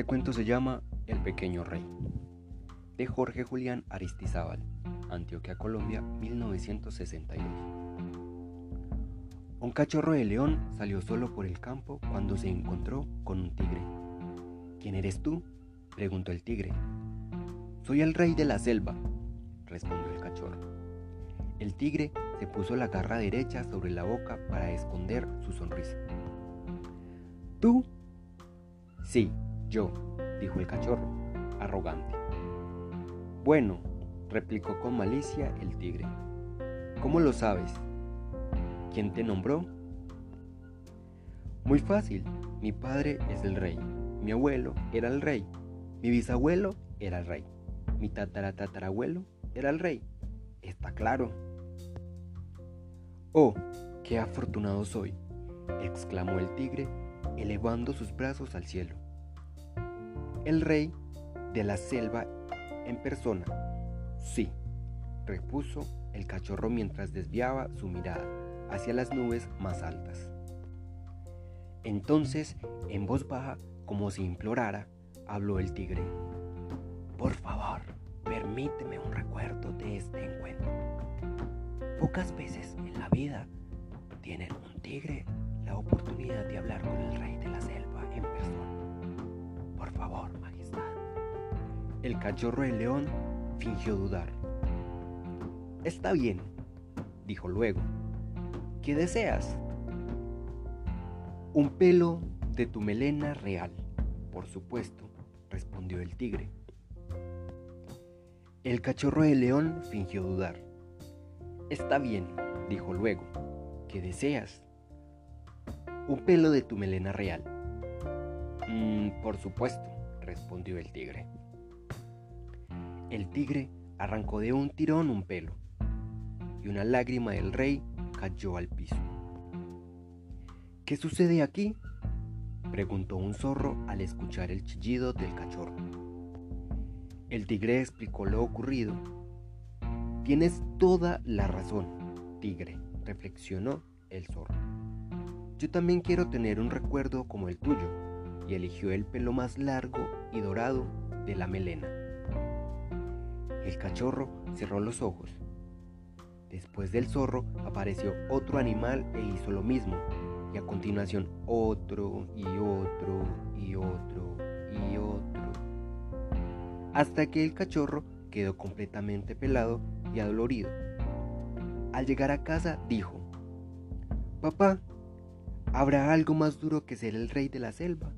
Este cuento se llama El pequeño rey, de Jorge Julián Aristizábal, Antioquia, Colombia, 1962. Un cachorro de león salió solo por el campo cuando se encontró con un tigre. ¿Quién eres tú? preguntó el tigre. Soy el rey de la selva, respondió el cachorro. El tigre se puso la garra derecha sobre la boca para esconder su sonrisa. ¿Tú? Sí, yo, dijo el cachorro, arrogante. Bueno, replicó con malicia el tigre. ¿Cómo lo sabes? ¿Quién te nombró? Muy fácil, mi padre es el rey, mi abuelo era el rey, mi bisabuelo era el rey, mi tataratatarabuelo era el rey. Está claro. Oh, qué afortunado soy, exclamó el tigre, elevando sus brazos al cielo el rey de la selva en persona. Sí, repuso el cachorro mientras desviaba su mirada hacia las nubes más altas. Entonces, en voz baja, como si implorara, habló el tigre. Por favor, permíteme un recuerdo de este encuentro. Pocas veces en la vida tiene un tigre la oportunidad de hablar con el rey El cachorro de león fingió dudar. Está bien, dijo luego. ¿Qué deseas? Un pelo de tu melena real, por supuesto, respondió el tigre. El cachorro de león fingió dudar. Está bien, dijo luego. ¿Qué deseas? Un pelo de tu melena real. Mm, por supuesto, respondió el tigre. El tigre arrancó de un tirón un pelo, y una lágrima del rey cayó al piso. ¿Qué sucede aquí? preguntó un zorro al escuchar el chillido del cachorro. El tigre explicó lo ocurrido. Tienes toda la razón, tigre, reflexionó el zorro. Yo también quiero tener un recuerdo como el tuyo y eligió el pelo más largo y dorado de la melena. El cachorro cerró los ojos. Después del zorro apareció otro animal e hizo lo mismo, y a continuación otro y otro y otro y otro, hasta que el cachorro quedó completamente pelado y adolorido. Al llegar a casa dijo, Papá, ¿habrá algo más duro que ser el rey de la selva?